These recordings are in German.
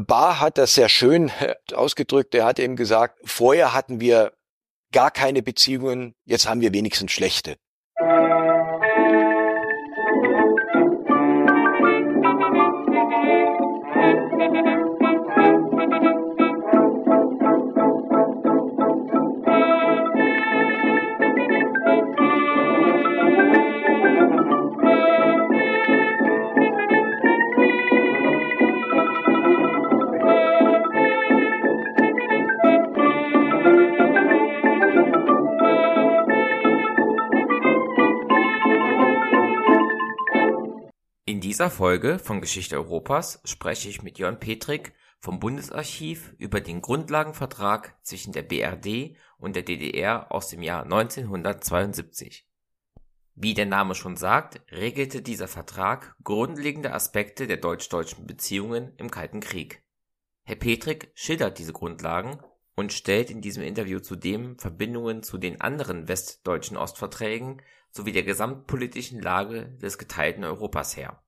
Barr hat das sehr schön ausgedrückt. Er hat eben gesagt, vorher hatten wir gar keine Beziehungen, jetzt haben wir wenigstens schlechte. Dieser Folge von Geschichte Europas spreche ich mit Jörn Petrik vom Bundesarchiv über den Grundlagenvertrag zwischen der BRD und der DDR aus dem Jahr 1972. Wie der Name schon sagt, regelte dieser Vertrag grundlegende Aspekte der deutsch-deutschen Beziehungen im Kalten Krieg. Herr Petrik schildert diese Grundlagen und stellt in diesem Interview zudem Verbindungen zu den anderen westdeutschen Ostverträgen sowie der gesamtpolitischen Lage des geteilten Europas her.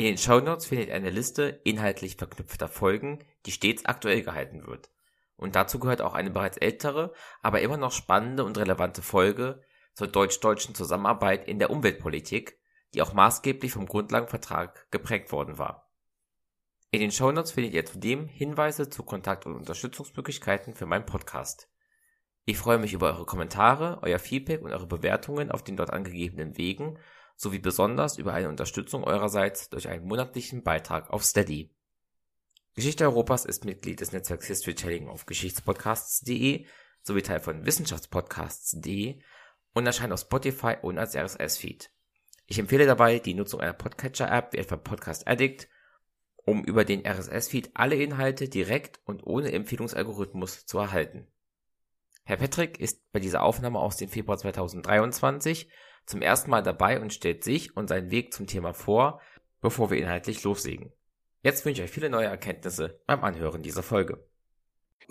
In den Shownotes findet ihr eine Liste inhaltlich verknüpfter Folgen, die stets aktuell gehalten wird. Und dazu gehört auch eine bereits ältere, aber immer noch spannende und relevante Folge zur deutsch-deutschen Zusammenarbeit in der Umweltpolitik, die auch maßgeblich vom Grundlagenvertrag geprägt worden war. In den Shownotes findet ihr zudem Hinweise zu Kontakt- und Unterstützungsmöglichkeiten für meinen Podcast. Ich freue mich über eure Kommentare, euer Feedback und eure Bewertungen auf den dort angegebenen Wegen sowie besonders über eine Unterstützung eurerseits durch einen monatlichen Beitrag auf Steady. Geschichte Europas ist Mitglied des Netzwerks Historytelling auf geschichtspodcasts.de sowie Teil von wissenschaftspodcasts.de und erscheint auf Spotify und als RSS-Feed. Ich empfehle dabei die Nutzung einer Podcatcher-App wie etwa Podcast Addict, um über den RSS-Feed alle Inhalte direkt und ohne Empfehlungsalgorithmus zu erhalten. Herr Petrick ist bei dieser Aufnahme aus dem Februar 2023 zum ersten Mal dabei und stellt sich und seinen Weg zum Thema vor, bevor wir inhaltlich loslegen. Jetzt wünsche ich euch viele neue Erkenntnisse beim Anhören dieser Folge.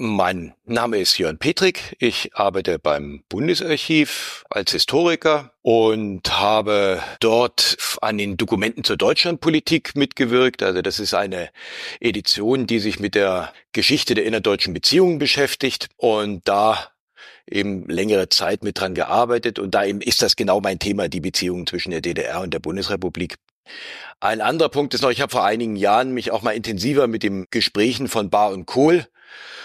Mein Name ist Jörn Petrik. Ich arbeite beim Bundesarchiv als Historiker und habe dort an den Dokumenten zur Deutschlandpolitik mitgewirkt. Also das ist eine Edition, die sich mit der Geschichte der innerdeutschen Beziehungen beschäftigt. Und da eben längere Zeit mit dran gearbeitet und da eben ist das genau mein Thema, die Beziehung zwischen der DDR und der Bundesrepublik. Ein anderer Punkt ist noch, ich habe vor einigen Jahren mich auch mal intensiver mit dem Gesprächen von Bar und Kohl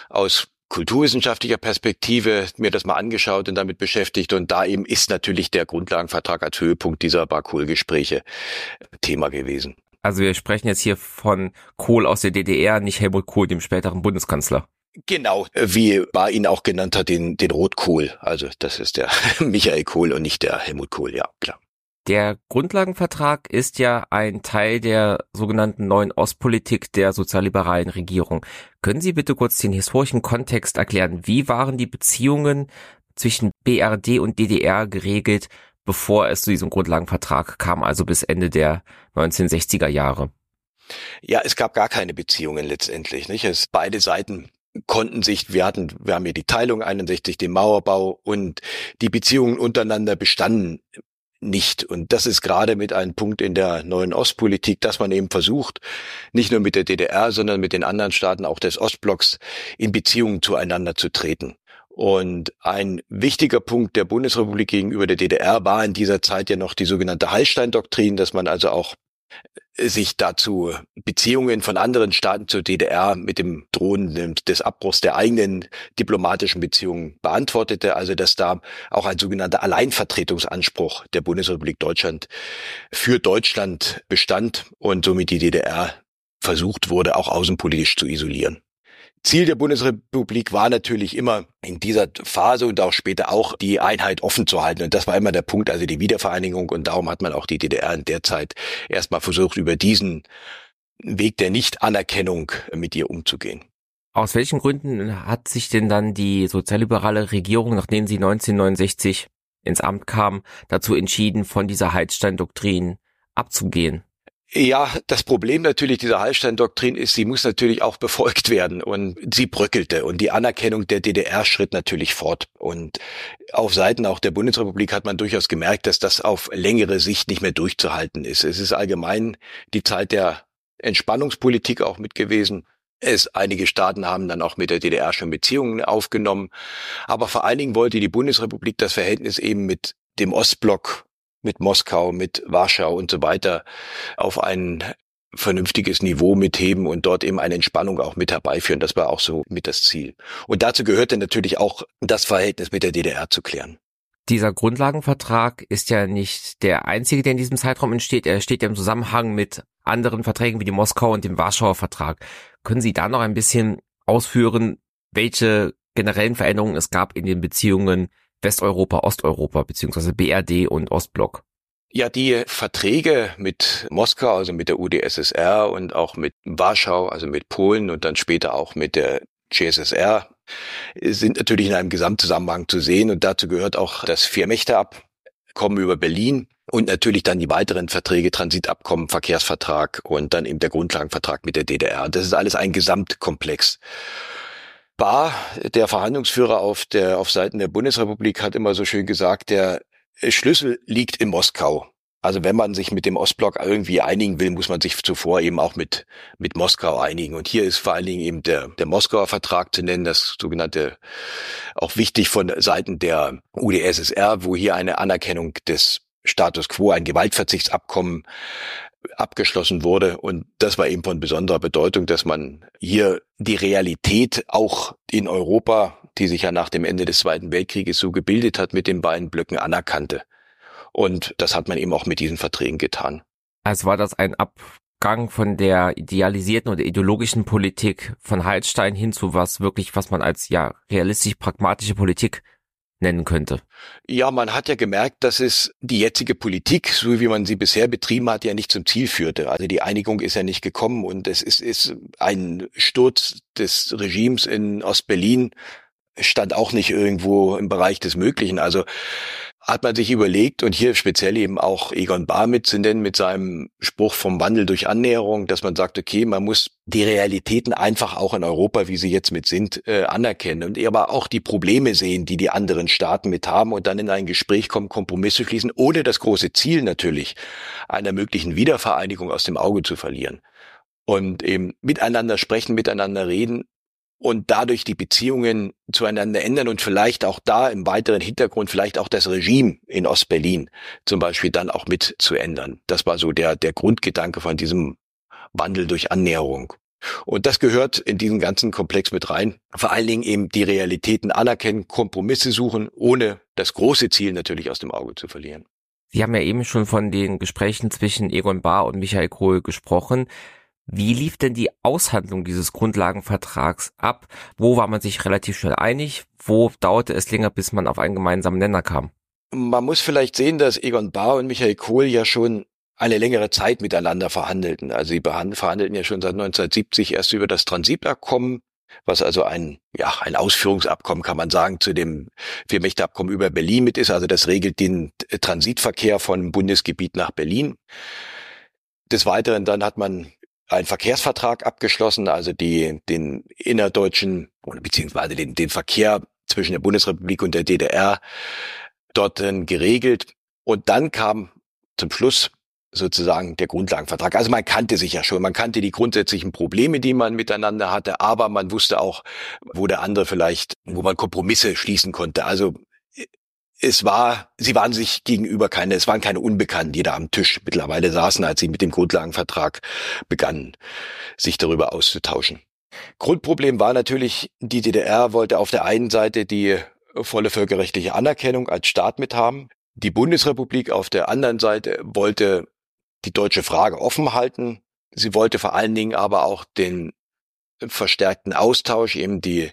aus kulturwissenschaftlicher Perspektive mir das mal angeschaut und damit beschäftigt. Und da eben ist natürlich der Grundlagenvertrag als Höhepunkt dieser Bar-Kohl-Gespräche Thema gewesen. Also wir sprechen jetzt hier von Kohl aus der DDR, nicht Helmut Kohl, dem späteren Bundeskanzler. Genau, wie Bar ihn auch genannt hat, den, den Rotkohl. Also das ist der Michael Kohl und nicht der Helmut Kohl, ja, klar. Der Grundlagenvertrag ist ja ein Teil der sogenannten neuen Ostpolitik der sozialliberalen Regierung. Können Sie bitte kurz den historischen Kontext erklären? Wie waren die Beziehungen zwischen BRD und DDR geregelt, bevor es zu diesem Grundlagenvertrag kam, also bis Ende der 1960er Jahre? Ja, es gab gar keine Beziehungen letztendlich, nicht? Es beide Seiten konnten sich, wir hatten, wir haben ja die Teilung 61, den Mauerbau und die Beziehungen untereinander bestanden nicht. Und das ist gerade mit einem Punkt in der neuen Ostpolitik, dass man eben versucht, nicht nur mit der DDR, sondern mit den anderen Staaten auch des Ostblocks in Beziehungen zueinander zu treten. Und ein wichtiger Punkt der Bundesrepublik gegenüber der DDR war in dieser Zeit ja noch die sogenannte Hallstein-Doktrin, dass man also auch sich dazu Beziehungen von anderen Staaten zur DDR mit dem Drohen des Abbruchs der eigenen diplomatischen Beziehungen beantwortete, also dass da auch ein sogenannter Alleinvertretungsanspruch der Bundesrepublik Deutschland für Deutschland bestand und somit die DDR versucht wurde, auch außenpolitisch zu isolieren. Ziel der Bundesrepublik war natürlich immer in dieser Phase und auch später auch die Einheit offen zu halten. Und das war immer der Punkt, also die Wiedervereinigung. Und darum hat man auch die DDR in der Zeit erstmal versucht, über diesen Weg der Nichtanerkennung mit ihr umzugehen. Aus welchen Gründen hat sich denn dann die sozialliberale Regierung, nachdem sie 1969 ins Amt kam, dazu entschieden, von dieser Heizstein-Doktrin abzugehen? Ja, das Problem natürlich dieser Hallstein-Doktrin ist, sie muss natürlich auch befolgt werden und sie bröckelte und die Anerkennung der DDR schritt natürlich fort und auf Seiten auch der Bundesrepublik hat man durchaus gemerkt, dass das auf längere Sicht nicht mehr durchzuhalten ist. Es ist allgemein die Zeit der Entspannungspolitik auch mit gewesen. Es, einige Staaten haben dann auch mit der DDR schon Beziehungen aufgenommen. Aber vor allen Dingen wollte die Bundesrepublik das Verhältnis eben mit dem Ostblock, mit Moskau, mit Warschau und so weiter auf ein vernünftiges Niveau mitheben und dort eben eine Entspannung auch mit herbeiführen. Das war auch so mit das Ziel. Und dazu gehörte natürlich auch das Verhältnis mit der DDR zu klären. Dieser Grundlagenvertrag ist ja nicht der einzige, der in diesem Zeitraum entsteht. Er steht ja im Zusammenhang mit anderen Verträgen wie dem Moskau und dem Warschauer Vertrag. Können Sie da noch ein bisschen ausführen, welche generellen Veränderungen es gab in den Beziehungen Westeuropa, Osteuropa beziehungsweise BRD und Ostblock? Ja, die Verträge mit Moskau, also mit der UdSSR und auch mit Warschau, also mit Polen und dann später auch mit der GSSR, sind natürlich in einem Gesamtzusammenhang zu sehen und dazu gehört auch das Vier-Mächte-Abkommen über Berlin und natürlich dann die weiteren Verträge, Transitabkommen, Verkehrsvertrag und dann eben der Grundlagenvertrag mit der DDR. Das ist alles ein Gesamtkomplex. Bar, der Verhandlungsführer auf der, auf Seiten der Bundesrepublik hat immer so schön gesagt, der Schlüssel liegt in Moskau. Also wenn man sich mit dem Ostblock irgendwie einigen will, muss man sich zuvor eben auch mit, mit Moskau einigen. Und hier ist vor allen Dingen eben der, der Moskauer Vertrag zu nennen, das sogenannte, auch wichtig von Seiten der UdSSR, wo hier eine Anerkennung des Status quo, ein Gewaltverzichtsabkommen abgeschlossen wurde. Und das war eben von besonderer Bedeutung, dass man hier die Realität auch in Europa, die sich ja nach dem Ende des Zweiten Weltkrieges so gebildet hat, mit den beiden Blöcken anerkannte. Und das hat man eben auch mit diesen Verträgen getan. Also war das ein Abgang von der idealisierten oder ideologischen Politik von Heilstein hin zu was wirklich, was man als ja realistisch pragmatische Politik nennen könnte. Ja, man hat ja gemerkt, dass es die jetzige Politik, so wie man sie bisher betrieben hat, ja nicht zum Ziel führte. Also die Einigung ist ja nicht gekommen und es ist, ist ein Sturz des Regimes in Ostberlin stand auch nicht irgendwo im Bereich des Möglichen. Also hat man sich überlegt und hier speziell eben auch Egon Bahr mitzunennen mit seinem Spruch vom Wandel durch Annäherung, dass man sagt, okay, man muss die Realitäten einfach auch in Europa, wie sie jetzt mit sind, äh, anerkennen und aber auch die Probleme sehen, die die anderen Staaten mit haben und dann in ein Gespräch kommen, Kompromisse schließen, ohne das große Ziel natürlich einer möglichen Wiedervereinigung aus dem Auge zu verlieren und eben miteinander sprechen, miteinander reden, und dadurch die Beziehungen zueinander ändern und vielleicht auch da im weiteren Hintergrund vielleicht auch das Regime in Ostberlin zum Beispiel dann auch mit zu ändern. Das war so der, der Grundgedanke von diesem Wandel durch Annäherung. Und das gehört in diesen ganzen Komplex mit rein. Vor allen Dingen eben die Realitäten anerkennen, Kompromisse suchen, ohne das große Ziel natürlich aus dem Auge zu verlieren. Sie haben ja eben schon von den Gesprächen zwischen Egon Bahr und Michael Kohl gesprochen. Wie lief denn die Aushandlung dieses Grundlagenvertrags ab? Wo war man sich relativ schnell einig? Wo dauerte es länger, bis man auf einen gemeinsamen Nenner kam? Man muss vielleicht sehen, dass Egon Bahr und Michael Kohl ja schon eine längere Zeit miteinander verhandelten. Also sie verhandelten ja schon seit 1970 erst über das Transitabkommen, was also ein, ja, ein Ausführungsabkommen kann man sagen, zu dem Viermächteabkommen über Berlin mit ist. Also das regelt den Transitverkehr von Bundesgebiet nach Berlin. Des Weiteren dann hat man einen Verkehrsvertrag abgeschlossen, also die, den innerdeutschen oder beziehungsweise den, den Verkehr zwischen der Bundesrepublik und der DDR dort geregelt. Und dann kam zum Schluss sozusagen der Grundlagenvertrag. Also man kannte sich ja schon, man kannte die grundsätzlichen Probleme, die man miteinander hatte, aber man wusste auch, wo der andere vielleicht, wo man Kompromisse schließen konnte. Also es war, sie waren sich gegenüber keine, es waren keine Unbekannten, die da am Tisch mittlerweile saßen, als sie mit dem Grundlagenvertrag begannen, sich darüber auszutauschen. Grundproblem war natürlich, die DDR wollte auf der einen Seite die volle völkerrechtliche Anerkennung als Staat mithaben. Die Bundesrepublik auf der anderen Seite wollte die deutsche Frage offen halten. Sie wollte vor allen Dingen aber auch den verstärkten Austausch, eben die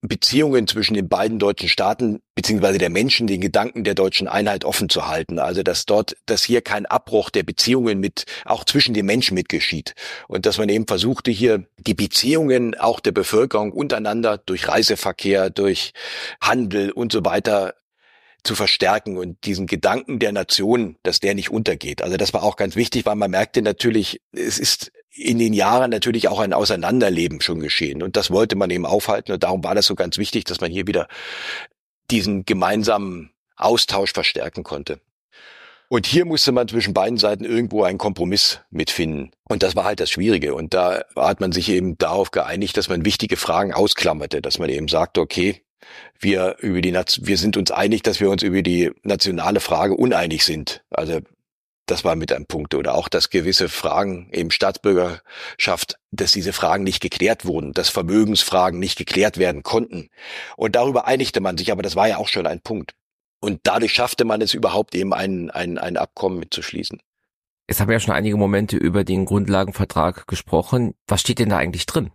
Beziehungen zwischen den beiden deutschen Staaten beziehungsweise der Menschen, den Gedanken der deutschen Einheit offen zu halten. Also dass dort, dass hier kein Abbruch der Beziehungen mit auch zwischen den Menschen mitgeschieht und dass man eben versuchte hier die Beziehungen auch der Bevölkerung untereinander durch Reiseverkehr, durch Handel und so weiter zu verstärken und diesen Gedanken der Nation, dass der nicht untergeht. Also das war auch ganz wichtig, weil man merkte natürlich, es ist in den Jahren natürlich auch ein Auseinanderleben schon geschehen. Und das wollte man eben aufhalten. Und darum war das so ganz wichtig, dass man hier wieder diesen gemeinsamen Austausch verstärken konnte. Und hier musste man zwischen beiden Seiten irgendwo einen Kompromiss mitfinden. Und das war halt das Schwierige. Und da hat man sich eben darauf geeinigt, dass man wichtige Fragen ausklammerte, dass man eben sagte, okay, wir über die wir sind uns einig, dass wir uns über die nationale Frage uneinig sind. Also das war mit einem Punkt. Oder auch, dass gewisse Fragen eben Staatsbürgerschaft, dass diese Fragen nicht geklärt wurden, dass Vermögensfragen nicht geklärt werden konnten. Und darüber einigte man sich, aber das war ja auch schon ein Punkt. Und dadurch schaffte man es überhaupt eben ein, ein, ein Abkommen mitzuschließen. Jetzt haben wir ja schon einige Momente über den Grundlagenvertrag gesprochen. Was steht denn da eigentlich drin?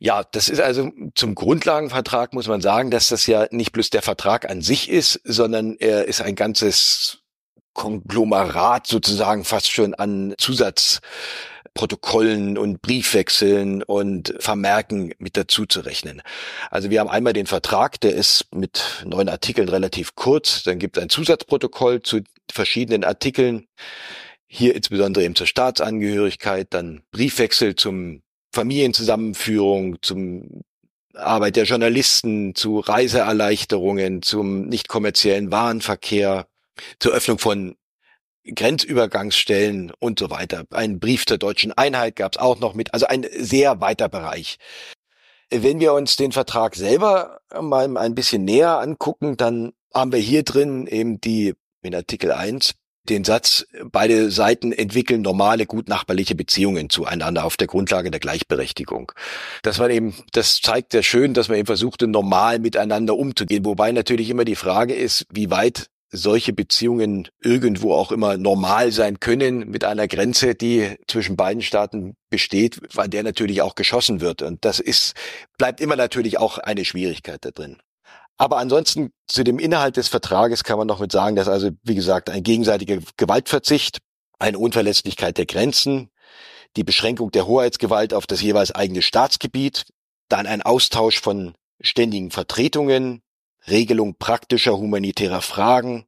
Ja, das ist also zum Grundlagenvertrag muss man sagen, dass das ja nicht bloß der Vertrag an sich ist, sondern er ist ein ganzes Konglomerat sozusagen fast schon an Zusatzprotokollen und Briefwechseln und Vermerken mit dazu zu rechnen. Also wir haben einmal den Vertrag, der ist mit neun Artikeln relativ kurz. Dann gibt es ein Zusatzprotokoll zu verschiedenen Artikeln. Hier insbesondere eben zur Staatsangehörigkeit, dann Briefwechsel zum Familienzusammenführung, zum Arbeit der Journalisten, zu Reiseerleichterungen, zum nicht kommerziellen Warenverkehr, zur Öffnung von Grenzübergangsstellen und so weiter. Ein Brief zur deutschen Einheit gab es auch noch mit, also ein sehr weiter Bereich. Wenn wir uns den Vertrag selber mal ein bisschen näher angucken, dann haben wir hier drin eben die in Artikel 1 den Satz, beide Seiten entwickeln normale, gut nachbarliche Beziehungen zueinander auf der Grundlage der Gleichberechtigung. Das war eben, das zeigt sehr schön, dass man eben versuchte, normal miteinander umzugehen. Wobei natürlich immer die Frage ist, wie weit solche Beziehungen irgendwo auch immer normal sein können mit einer Grenze, die zwischen beiden Staaten besteht, weil der natürlich auch geschossen wird. Und das ist, bleibt immer natürlich auch eine Schwierigkeit da drin. Aber ansonsten zu dem Inhalt des Vertrages kann man noch mit sagen, dass also, wie gesagt, ein gegenseitiger Gewaltverzicht, eine Unverletzlichkeit der Grenzen, die Beschränkung der Hoheitsgewalt auf das jeweils eigene Staatsgebiet, dann ein Austausch von ständigen Vertretungen, Regelung praktischer humanitärer Fragen,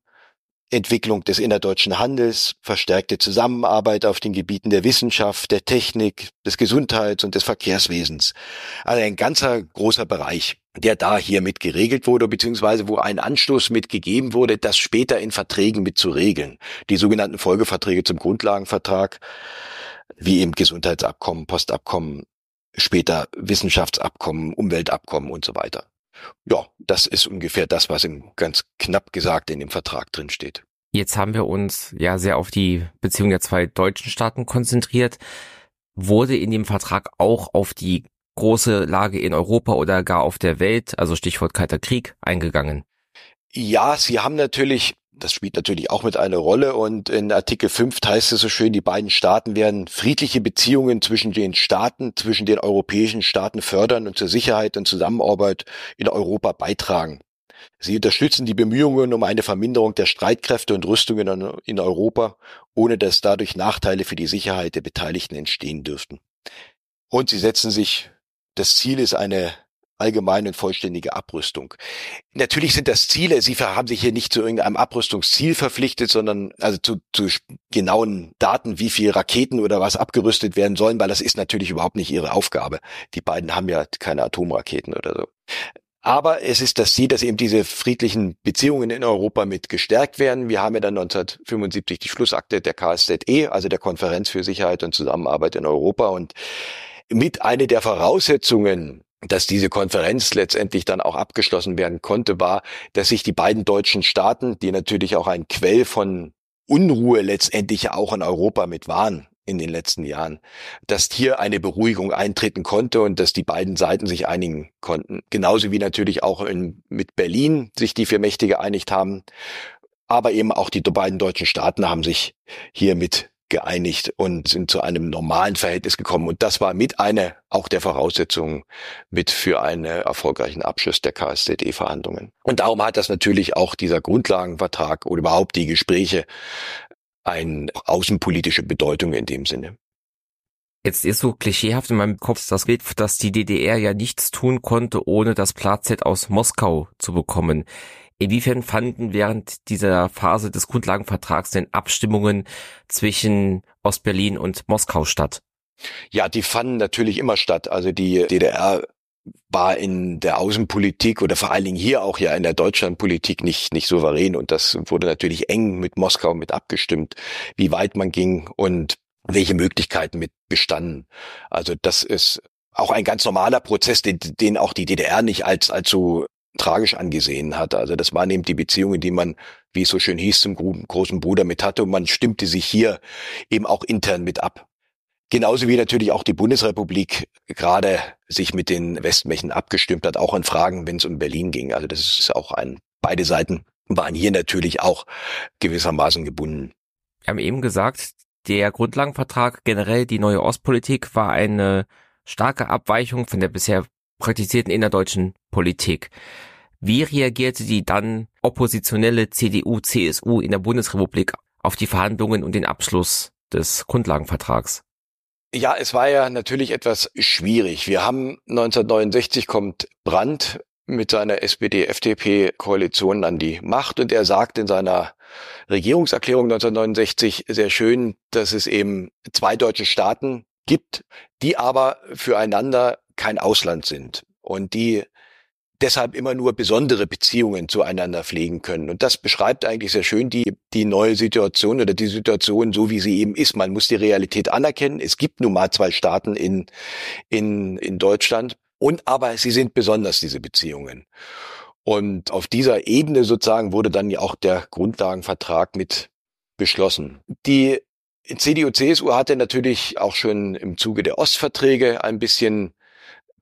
Entwicklung des innerdeutschen Handels, verstärkte Zusammenarbeit auf den Gebieten der Wissenschaft, der Technik, des Gesundheits- und des Verkehrswesens. Also ein ganzer großer Bereich, der da hier mit geregelt wurde, beziehungsweise wo ein Anstoß mitgegeben wurde, das später in Verträgen mit zu regeln. Die sogenannten Folgeverträge zum Grundlagenvertrag, wie eben Gesundheitsabkommen, Postabkommen, später Wissenschaftsabkommen, Umweltabkommen und so weiter. Ja, das ist ungefähr das, was in, ganz knapp gesagt in dem Vertrag drin steht. Jetzt haben wir uns ja sehr auf die Beziehung der zwei deutschen Staaten konzentriert. Wurde in dem Vertrag auch auf die große Lage in Europa oder gar auf der Welt, also Stichwort Kalter Krieg, eingegangen? Ja, sie haben natürlich das spielt natürlich auch mit einer Rolle und in Artikel 5 heißt es so schön, die beiden Staaten werden friedliche Beziehungen zwischen den Staaten, zwischen den europäischen Staaten fördern und zur Sicherheit und Zusammenarbeit in Europa beitragen. Sie unterstützen die Bemühungen um eine Verminderung der Streitkräfte und Rüstungen in Europa, ohne dass dadurch Nachteile für die Sicherheit der Beteiligten entstehen dürften. Und sie setzen sich, das Ziel ist eine allgemeine und vollständige Abrüstung. Natürlich sind das Ziele, Sie haben sich hier nicht zu irgendeinem Abrüstungsziel verpflichtet, sondern also zu, zu genauen Daten, wie viel Raketen oder was abgerüstet werden sollen, weil das ist natürlich überhaupt nicht Ihre Aufgabe. Die beiden haben ja keine Atomraketen oder so. Aber es ist das Ziel, dass eben diese friedlichen Beziehungen in Europa mit gestärkt werden. Wir haben ja dann 1975 die Schlussakte der KSZE, also der Konferenz für Sicherheit und Zusammenarbeit in Europa. Und mit einer der Voraussetzungen dass diese Konferenz letztendlich dann auch abgeschlossen werden konnte, war, dass sich die beiden deutschen Staaten, die natürlich auch ein Quell von Unruhe letztendlich auch in Europa mit waren in den letzten Jahren, dass hier eine Beruhigung eintreten konnte und dass die beiden Seiten sich einigen konnten. Genauso wie natürlich auch in, mit Berlin sich die vier Mächte geeinigt haben. Aber eben auch die beiden deutschen Staaten haben sich hier mit geeinigt und sind zu einem normalen Verhältnis gekommen. Und das war mit einer auch der Voraussetzungen mit für einen erfolgreichen Abschluss der KSZE-Verhandlungen. Und darum hat das natürlich auch dieser Grundlagenvertrag oder überhaupt die Gespräche eine außenpolitische Bedeutung in dem Sinne. Jetzt ist so klischeehaft in meinem Kopf das Bild, dass die DDR ja nichts tun konnte, ohne das Platzett aus Moskau zu bekommen. Inwiefern fanden während dieser Phase des Grundlagenvertrags denn Abstimmungen zwischen Ostberlin und Moskau statt? Ja, die fanden natürlich immer statt. Also die DDR war in der Außenpolitik oder vor allen Dingen hier auch ja in der Deutschlandpolitik nicht, nicht souverän. Und das wurde natürlich eng mit Moskau mit abgestimmt, wie weit man ging und welche Möglichkeiten mit bestanden. Also das ist auch ein ganz normaler Prozess, den, den auch die DDR nicht als, so tragisch angesehen hat. Also das waren eben die Beziehungen, die man, wie es so schön hieß, zum großen Bruder mit hatte und man stimmte sich hier eben auch intern mit ab. Genauso wie natürlich auch die Bundesrepublik gerade sich mit den Westmächten abgestimmt hat, auch in Fragen, wenn es um Berlin ging. Also das ist auch ein, beide Seiten waren hier natürlich auch gewissermaßen gebunden. Wir haben eben gesagt, der Grundlagenvertrag, generell die neue Ostpolitik war eine starke Abweichung von der bisher praktizierten innerdeutschen Politik. Wie reagierte die dann oppositionelle CDU-CSU in der Bundesrepublik auf die Verhandlungen und den Abschluss des Grundlagenvertrags? Ja, es war ja natürlich etwas schwierig. Wir haben 1969 kommt Brandt mit seiner SPD-FDP-Koalition an die Macht und er sagt in seiner Regierungserklärung 1969 sehr schön, dass es eben zwei deutsche Staaten gibt, die aber füreinander kein Ausland sind und die deshalb immer nur besondere Beziehungen zueinander pflegen können. Und das beschreibt eigentlich sehr schön die, die neue Situation oder die Situation, so wie sie eben ist. Man muss die Realität anerkennen. Es gibt nun mal zwei Staaten in, in, in Deutschland. Und aber sie sind besonders, diese Beziehungen. Und auf dieser Ebene sozusagen wurde dann ja auch der Grundlagenvertrag mit beschlossen. Die CDU-CSU hatte natürlich auch schon im Zuge der Ostverträge ein bisschen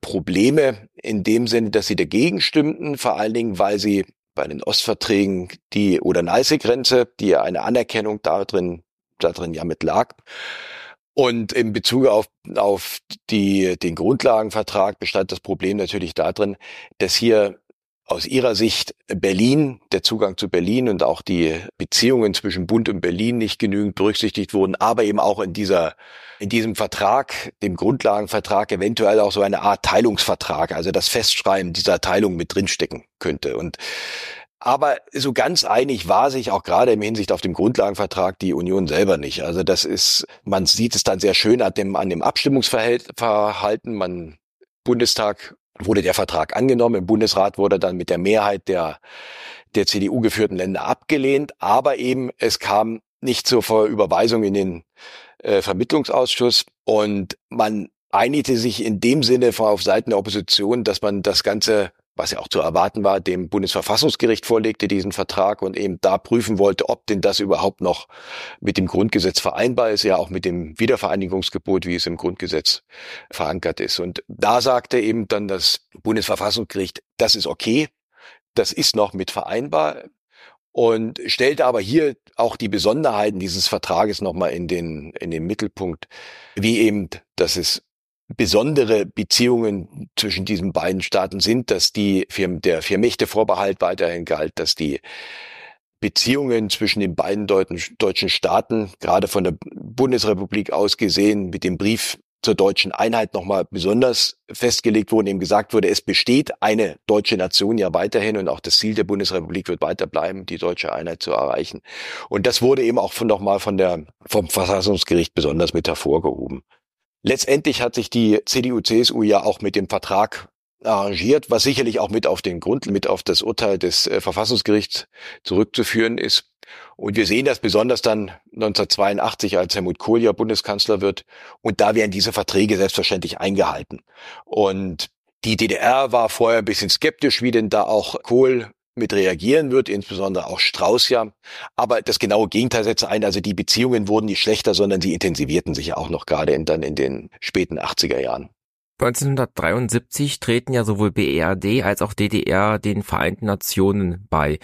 Probleme in dem Sinne, dass sie dagegen stimmten, vor allen Dingen, weil sie bei den Ostverträgen die Oder-Neiße-Grenze, die ja eine Anerkennung darin, darin ja mit lag, und in Bezug auf, auf die, den Grundlagenvertrag bestand das Problem natürlich darin, dass hier aus Ihrer Sicht Berlin, der Zugang zu Berlin und auch die Beziehungen zwischen Bund und Berlin nicht genügend berücksichtigt wurden, aber eben auch in dieser, in diesem Vertrag, dem Grundlagenvertrag, eventuell auch so eine Art Teilungsvertrag, also das Festschreiben dieser Teilung mit drinstecken könnte. Und aber so ganz einig war sich auch gerade im Hinsicht auf den Grundlagenvertrag die Union selber nicht. Also das ist, man sieht es dann sehr schön an dem, an dem Abstimmungsverhalten. Man Bundestag wurde der Vertrag angenommen. Im Bundesrat wurde dann mit der Mehrheit der, der CDU geführten Länder abgelehnt. Aber eben es kam nicht zur Überweisung in den äh, Vermittlungsausschuss und man einigte sich in dem Sinne auf Seiten der Opposition, dass man das Ganze was ja auch zu erwarten war, dem Bundesverfassungsgericht vorlegte diesen Vertrag und eben da prüfen wollte, ob denn das überhaupt noch mit dem Grundgesetz vereinbar ist, ja auch mit dem Wiedervereinigungsgebot, wie es im Grundgesetz verankert ist. Und da sagte eben dann das Bundesverfassungsgericht, das ist okay, das ist noch mit vereinbar und stellte aber hier auch die Besonderheiten dieses Vertrages nochmal in den, in den Mittelpunkt, wie eben, dass es besondere Beziehungen zwischen diesen beiden Staaten sind, dass die der Vier-Mächte-Vorbehalt weiterhin galt, dass die Beziehungen zwischen den beiden deutschen Staaten, gerade von der Bundesrepublik aus gesehen, mit dem Brief zur deutschen Einheit nochmal besonders festgelegt wurden, eben gesagt wurde, es besteht eine deutsche Nation ja weiterhin und auch das Ziel der Bundesrepublik wird weiter bleiben, die deutsche Einheit zu erreichen. Und das wurde eben auch nochmal von der, vom Verfassungsgericht besonders mit hervorgehoben. Letztendlich hat sich die CDU-CSU ja auch mit dem Vertrag arrangiert, was sicherlich auch mit auf den Grund, mit auf das Urteil des äh, Verfassungsgerichts zurückzuführen ist. Und wir sehen das besonders dann 1982, als Helmut Kohl ja Bundeskanzler wird. Und da werden diese Verträge selbstverständlich eingehalten. Und die DDR war vorher ein bisschen skeptisch, wie denn da auch Kohl mit reagieren wird, insbesondere auch Strauß ja. Aber das genaue Gegenteil setzt ein. Also die Beziehungen wurden nicht schlechter, sondern sie intensivierten sich ja auch noch gerade in, dann in den späten 80er Jahren. 1973 treten ja sowohl BERD als auch DDR den Vereinten Nationen bei.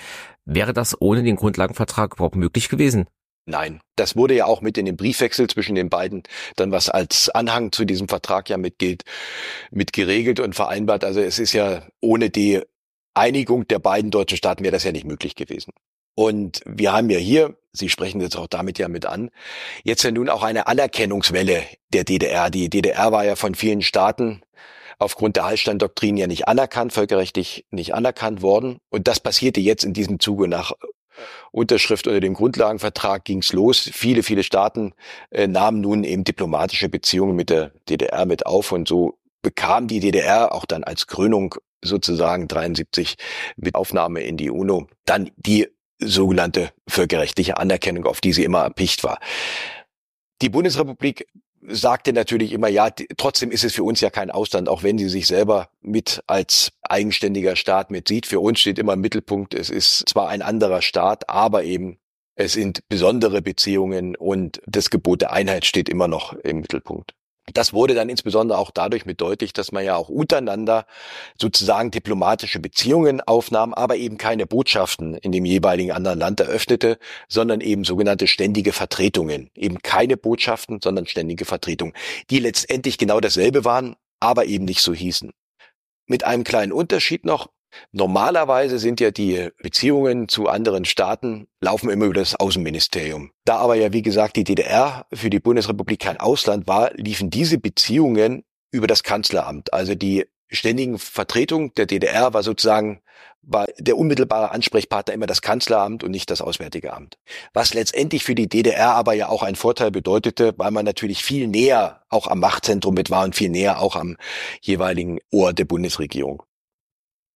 Wäre das ohne den Grundlagenvertrag überhaupt möglich gewesen? Nein, das wurde ja auch mit in dem Briefwechsel zwischen den beiden, dann was als Anhang zu diesem Vertrag ja mit gilt, mit geregelt und vereinbart. Also es ist ja ohne die Einigung der beiden deutschen Staaten wäre das ja nicht möglich gewesen. Und wir haben ja hier, Sie sprechen jetzt auch damit ja mit an, jetzt ja nun auch eine Anerkennungswelle der DDR. Die DDR war ja von vielen Staaten aufgrund der Hallstein-Doktrin ja nicht anerkannt, völkerrechtlich nicht anerkannt worden. Und das passierte jetzt in diesem Zuge nach Unterschrift unter dem Grundlagenvertrag ging's los. Viele, viele Staaten äh, nahmen nun eben diplomatische Beziehungen mit der DDR mit auf und so bekam die DDR auch dann als Krönung sozusagen 73 mit Aufnahme in die UNO dann die sogenannte völkerrechtliche Anerkennung, auf die sie immer erpicht war. Die Bundesrepublik sagte natürlich immer, ja, trotzdem ist es für uns ja kein Ausland, auch wenn sie sich selber mit als eigenständiger Staat mit sieht. Für uns steht immer im Mittelpunkt, es ist zwar ein anderer Staat, aber eben es sind besondere Beziehungen und das Gebot der Einheit steht immer noch im Mittelpunkt. Das wurde dann insbesondere auch dadurch mit deutlich, dass man ja auch untereinander sozusagen diplomatische Beziehungen aufnahm, aber eben keine Botschaften in dem jeweiligen anderen Land eröffnete, sondern eben sogenannte ständige Vertretungen. Eben keine Botschaften, sondern ständige Vertretungen, die letztendlich genau dasselbe waren, aber eben nicht so hießen. Mit einem kleinen Unterschied noch. Normalerweise sind ja die Beziehungen zu anderen Staaten laufen immer über das Außenministerium. Da aber ja, wie gesagt, die DDR für die Bundesrepublik kein Ausland war, liefen diese Beziehungen über das Kanzleramt. Also die ständigen Vertretung der DDR war sozusagen war der unmittelbare Ansprechpartner immer das Kanzleramt und nicht das Auswärtige Amt. Was letztendlich für die DDR aber ja auch einen Vorteil bedeutete, weil man natürlich viel näher auch am Machtzentrum mit war und viel näher auch am jeweiligen Ohr der Bundesregierung.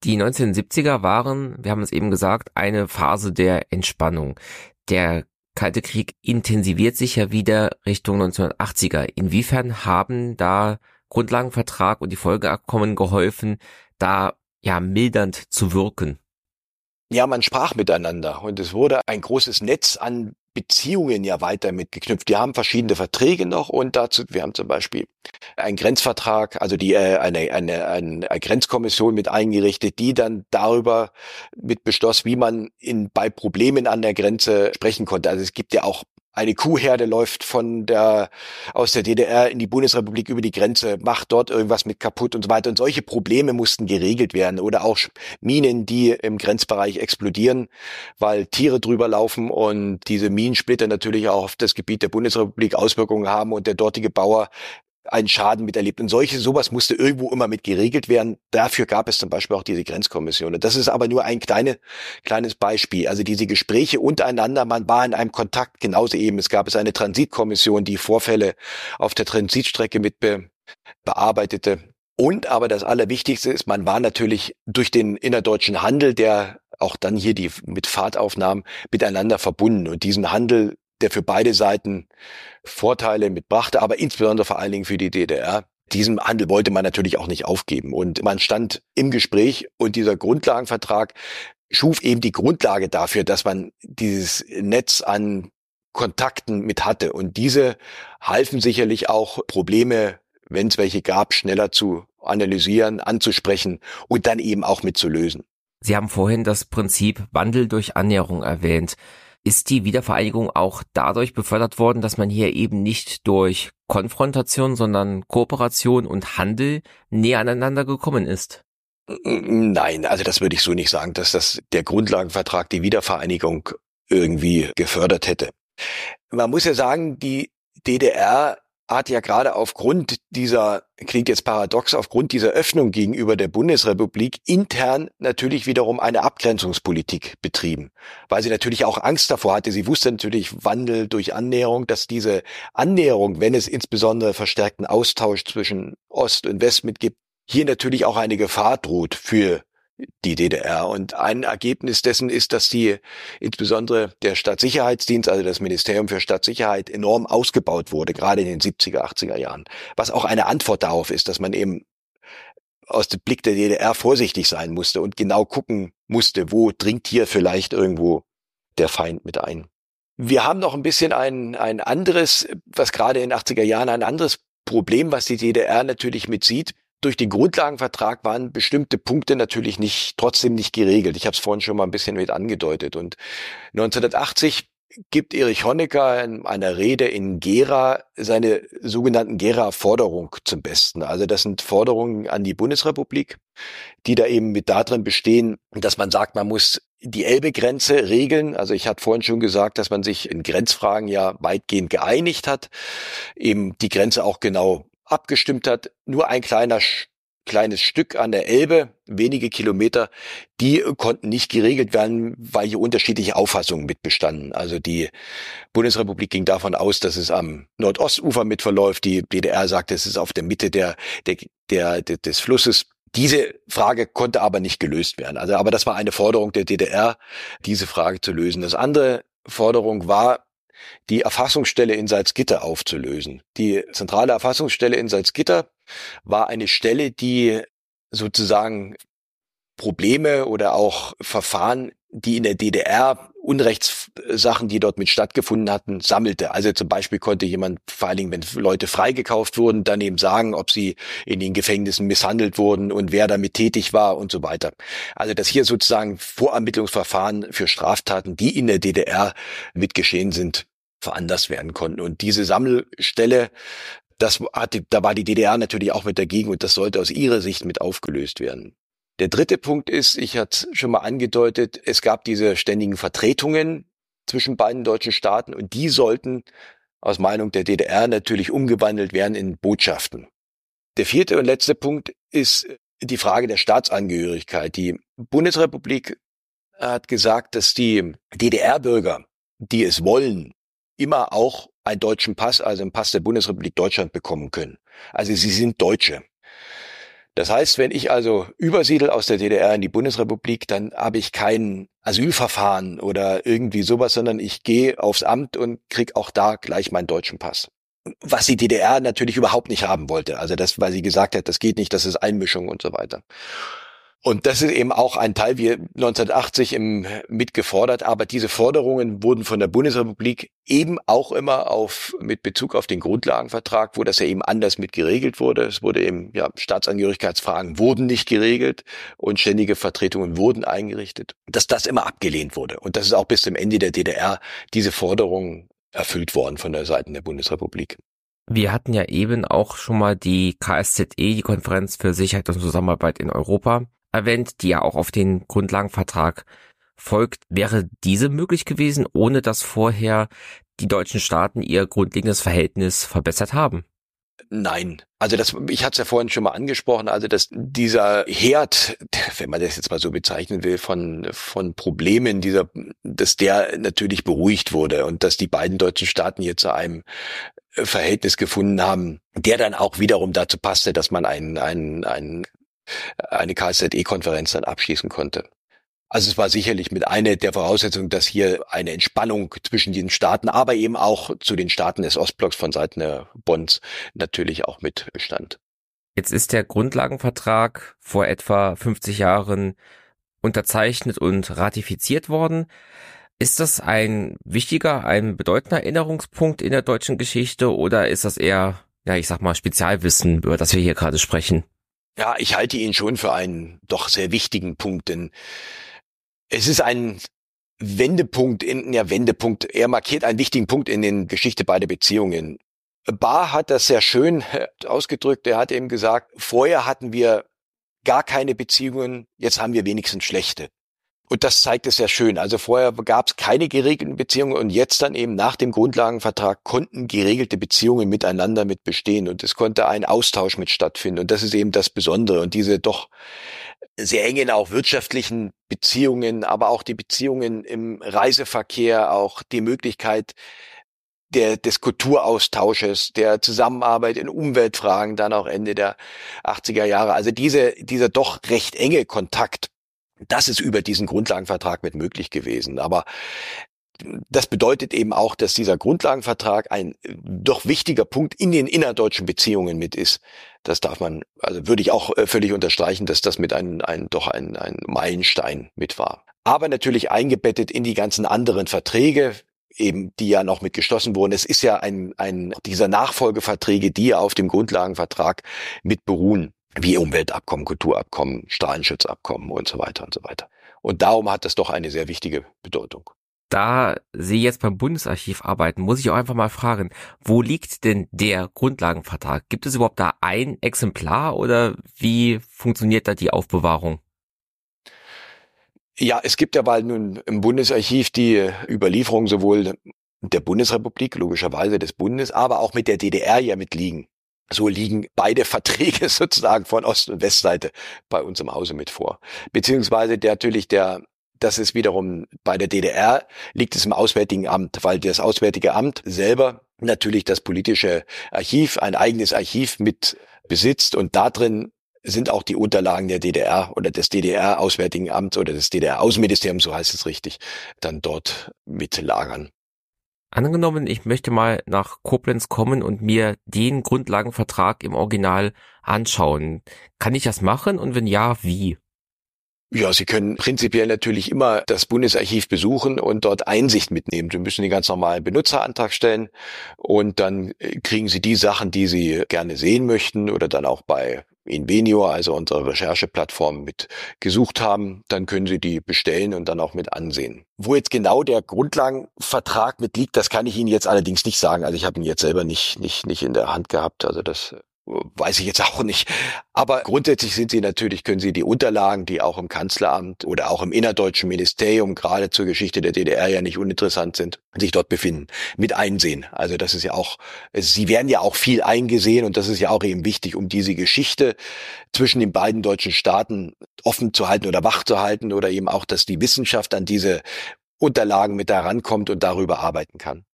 Die 1970er waren, wir haben es eben gesagt, eine Phase der Entspannung. Der Kalte Krieg intensiviert sich ja wieder Richtung 1980er. Inwiefern haben da Grundlagenvertrag und die Folgeabkommen geholfen, da ja mildernd zu wirken? Ja, man sprach miteinander und es wurde ein großes Netz an Beziehungen ja weiter mitgeknüpft. Die haben verschiedene Verträge noch und dazu, wir haben zum Beispiel einen Grenzvertrag, also die äh, eine, eine, eine Grenzkommission mit eingerichtet, die dann darüber mit beschloss, wie man in bei Problemen an der Grenze sprechen konnte. Also es gibt ja auch eine Kuhherde läuft von der, aus der DDR in die Bundesrepublik über die Grenze, macht dort irgendwas mit kaputt und so weiter. Und solche Probleme mussten geregelt werden oder auch Minen, die im Grenzbereich explodieren, weil Tiere drüber laufen und diese Minensplitter natürlich auch auf das Gebiet der Bundesrepublik Auswirkungen haben und der dortige Bauer einen Schaden miterlebt. Und solche, sowas musste irgendwo immer mit geregelt werden. Dafür gab es zum Beispiel auch diese Grenzkommission. Das ist aber nur ein kleine, kleines Beispiel. Also diese Gespräche untereinander, man war in einem Kontakt genauso eben. Es gab es eine Transitkommission, die Vorfälle auf der Transitstrecke mit be bearbeitete. Und aber das Allerwichtigste ist, man war natürlich durch den innerdeutschen Handel, der auch dann hier die mit Fahrtaufnahmen miteinander verbunden. Und diesen Handel der für beide Seiten Vorteile mitbrachte, aber insbesondere vor allen Dingen für die DDR. Diesen Handel wollte man natürlich auch nicht aufgeben. Und man stand im Gespräch und dieser Grundlagenvertrag schuf eben die Grundlage dafür, dass man dieses Netz an Kontakten mit hatte. Und diese halfen sicherlich auch Probleme, wenn es welche gab, schneller zu analysieren, anzusprechen und dann eben auch mitzulösen. Sie haben vorhin das Prinzip Wandel durch Annäherung erwähnt. Ist die Wiedervereinigung auch dadurch befördert worden, dass man hier eben nicht durch Konfrontation, sondern Kooperation und Handel näher aneinander gekommen ist? Nein, also das würde ich so nicht sagen, dass das der Grundlagenvertrag die Wiedervereinigung irgendwie gefördert hätte. Man muss ja sagen, die DDR hat ja gerade aufgrund dieser, klingt jetzt paradox, aufgrund dieser Öffnung gegenüber der Bundesrepublik intern natürlich wiederum eine Abgrenzungspolitik betrieben, weil sie natürlich auch Angst davor hatte. Sie wusste natürlich Wandel durch Annäherung, dass diese Annäherung, wenn es insbesondere verstärkten Austausch zwischen Ost und West mitgibt, hier natürlich auch eine Gefahr droht für die DDR. Und ein Ergebnis dessen ist, dass die insbesondere der Stadtsicherheitsdienst, also das Ministerium für Stadtsicherheit, enorm ausgebaut wurde, gerade in den 70er, 80er Jahren. Was auch eine Antwort darauf ist, dass man eben aus dem Blick der DDR vorsichtig sein musste und genau gucken musste, wo dringt hier vielleicht irgendwo der Feind mit ein. Wir haben noch ein bisschen ein, ein anderes, was gerade in den 80er Jahren ein anderes Problem, was die DDR natürlich mit sieht durch den Grundlagenvertrag waren bestimmte Punkte natürlich nicht trotzdem nicht geregelt. Ich habe es vorhin schon mal ein bisschen mit angedeutet. Und 1980 gibt Erich Honecker in einer Rede in Gera seine sogenannten Gera-Forderung zum Besten. Also das sind Forderungen an die Bundesrepublik, die da eben mit darin bestehen, dass man sagt, man muss die Elbe-Grenze regeln. Also ich hatte vorhin schon gesagt, dass man sich in Grenzfragen ja weitgehend geeinigt hat, eben die Grenze auch genau abgestimmt hat. Nur ein kleiner kleines Stück an der Elbe, wenige Kilometer, die konnten nicht geregelt werden, weil hier unterschiedliche Auffassungen mitbestanden. Also die Bundesrepublik ging davon aus, dass es am Nordostufer mit verläuft. Die DDR sagte, es ist auf der Mitte der, der, der, des Flusses. Diese Frage konnte aber nicht gelöst werden. Also, aber das war eine Forderung der DDR, diese Frage zu lösen. Das andere Forderung war, die Erfassungsstelle in Salzgitter aufzulösen. Die zentrale Erfassungsstelle in Salzgitter war eine Stelle, die sozusagen Probleme oder auch Verfahren, die in der DDR Unrechtssachen, die dort mit stattgefunden hatten, sammelte. Also zum Beispiel konnte jemand, vor allen Dingen, wenn Leute freigekauft wurden, dann eben sagen, ob sie in den Gefängnissen misshandelt wurden und wer damit tätig war und so weiter. Also dass hier sozusagen Vorermittlungsverfahren für Straftaten, die in der DDR mitgeschehen sind, veranlasst werden konnten. Und diese Sammelstelle, das hatte, da war die DDR natürlich auch mit dagegen und das sollte aus ihrer Sicht mit aufgelöst werden. Der dritte Punkt ist, ich hatte schon mal angedeutet, es gab diese ständigen Vertretungen zwischen beiden deutschen Staaten und die sollten aus Meinung der DDR natürlich umgewandelt werden in Botschaften. Der vierte und letzte Punkt ist die Frage der Staatsangehörigkeit. Die Bundesrepublik hat gesagt, dass die DDR-Bürger, die es wollen, immer auch einen deutschen Pass, also einen Pass der Bundesrepublik Deutschland bekommen können. Also sie sind Deutsche. Das heißt, wenn ich also übersiedel aus der DDR in die Bundesrepublik, dann habe ich kein Asylverfahren oder irgendwie sowas, sondern ich gehe aufs Amt und krieg auch da gleich meinen deutschen Pass. Was die DDR natürlich überhaupt nicht haben wollte. Also das, weil sie gesagt hat, das geht nicht, das ist Einmischung und so weiter. Und das ist eben auch ein Teil, wie 1980 im, mitgefordert, aber diese Forderungen wurden von der Bundesrepublik eben auch immer auf, mit Bezug auf den Grundlagenvertrag, wo das ja eben anders mit geregelt wurde. Es wurde eben, ja, Staatsangehörigkeitsfragen wurden nicht geregelt und ständige Vertretungen wurden eingerichtet, dass das immer abgelehnt wurde. Und das ist auch bis zum Ende der DDR diese Forderungen erfüllt worden von der Seite der Bundesrepublik. Wir hatten ja eben auch schon mal die KSZE, die Konferenz für Sicherheit und Zusammenarbeit in Europa erwähnt, die ja auch auf den Grundlagenvertrag folgt. Wäre diese möglich gewesen, ohne dass vorher die deutschen Staaten ihr grundlegendes Verhältnis verbessert haben? Nein. Also das, ich hatte es ja vorhin schon mal angesprochen, also dass dieser Herd, wenn man das jetzt mal so bezeichnen will, von, von Problemen, dieser, dass der natürlich beruhigt wurde und dass die beiden deutschen Staaten hier zu einem Verhältnis gefunden haben, der dann auch wiederum dazu passte, dass man einen, einen, einen eine KSZE-Konferenz dann abschließen konnte. Also es war sicherlich mit einer der Voraussetzungen, dass hier eine Entspannung zwischen den Staaten, aber eben auch zu den Staaten des Ostblocks von Seiten der Bonds natürlich auch mit. Jetzt ist der Grundlagenvertrag vor etwa 50 Jahren unterzeichnet und ratifiziert worden. Ist das ein wichtiger, ein bedeutender Erinnerungspunkt in der deutschen Geschichte oder ist das eher, ja, ich sag mal, Spezialwissen, über das wir hier gerade sprechen? Ja, ich halte ihn schon für einen doch sehr wichtigen Punkt, denn es ist ein Wendepunkt, in, ja, Wendepunkt, er markiert einen wichtigen Punkt in den Geschichte beider Beziehungen. Barr hat das sehr schön ausgedrückt. Er hat eben gesagt, vorher hatten wir gar keine Beziehungen, jetzt haben wir wenigstens schlechte. Und das zeigt es sehr schön. Also vorher gab es keine geregelten Beziehungen und jetzt dann eben nach dem Grundlagenvertrag konnten geregelte Beziehungen miteinander mit bestehen und es konnte ein Austausch mit stattfinden. Und das ist eben das Besondere. Und diese doch sehr engen auch wirtschaftlichen Beziehungen, aber auch die Beziehungen im Reiseverkehr, auch die Möglichkeit, der, des Kulturaustausches, der Zusammenarbeit in Umweltfragen dann auch Ende der 80er Jahre. Also diese, dieser doch recht enge Kontakt das ist über diesen Grundlagenvertrag mit möglich gewesen. Aber das bedeutet eben auch, dass dieser Grundlagenvertrag ein doch wichtiger Punkt in den innerdeutschen Beziehungen mit ist. Das darf man, also würde ich auch äh, völlig unterstreichen, dass das mit ein, ein doch ein, ein Meilenstein mit war. Aber natürlich eingebettet in die ganzen anderen Verträge, eben die ja noch mit geschlossen wurden. Es ist ja ein, ein dieser Nachfolgeverträge, die ja auf dem Grundlagenvertrag mit beruhen wie Umweltabkommen, Kulturabkommen, Strahlenschutzabkommen und so weiter und so weiter. Und darum hat das doch eine sehr wichtige Bedeutung. Da Sie jetzt beim Bundesarchiv arbeiten, muss ich auch einfach mal fragen, wo liegt denn der Grundlagenvertrag? Gibt es überhaupt da ein Exemplar oder wie funktioniert da die Aufbewahrung? Ja, es gibt ja bald nun im Bundesarchiv die Überlieferung sowohl der Bundesrepublik, logischerweise des Bundes, aber auch mit der DDR ja mitliegen. So liegen beide Verträge sozusagen von Ost- und Westseite bei uns im Hause mit vor. Beziehungsweise der, natürlich der das ist wiederum bei der DDR liegt es im Auswärtigen Amt, weil das Auswärtige Amt selber natürlich das politische Archiv, ein eigenes Archiv mit besitzt und da drin sind auch die Unterlagen der DDR oder des DDR-Auswärtigen Amts oder des DDR-Außenministeriums, so heißt es richtig, dann dort mitlagern. Angenommen, ich möchte mal nach Koblenz kommen und mir den Grundlagenvertrag im Original anschauen. Kann ich das machen und wenn ja, wie? Ja, Sie können prinzipiell natürlich immer das Bundesarchiv besuchen und dort Einsicht mitnehmen. Sie müssen den ganz normalen Benutzerantrag stellen und dann kriegen Sie die Sachen, die Sie gerne sehen möchten oder dann auch bei Invenio, also unsere Rechercheplattform, mit gesucht haben, dann können Sie die bestellen und dann auch mit ansehen. Wo jetzt genau der Grundlagenvertrag mit liegt, das kann ich Ihnen jetzt allerdings nicht sagen. Also ich habe ihn jetzt selber nicht, nicht, nicht in der Hand gehabt. Also das weiß ich jetzt auch nicht. Aber grundsätzlich sind sie natürlich, können sie die Unterlagen, die auch im Kanzleramt oder auch im innerdeutschen Ministerium gerade zur Geschichte der DDR ja nicht uninteressant sind, sich dort befinden, mit einsehen. Also das ist ja auch, sie werden ja auch viel eingesehen und das ist ja auch eben wichtig, um diese Geschichte zwischen den beiden deutschen Staaten offen zu halten oder wach zu halten oder eben auch, dass die Wissenschaft an diese Unterlagen mit herankommt und darüber arbeiten kann.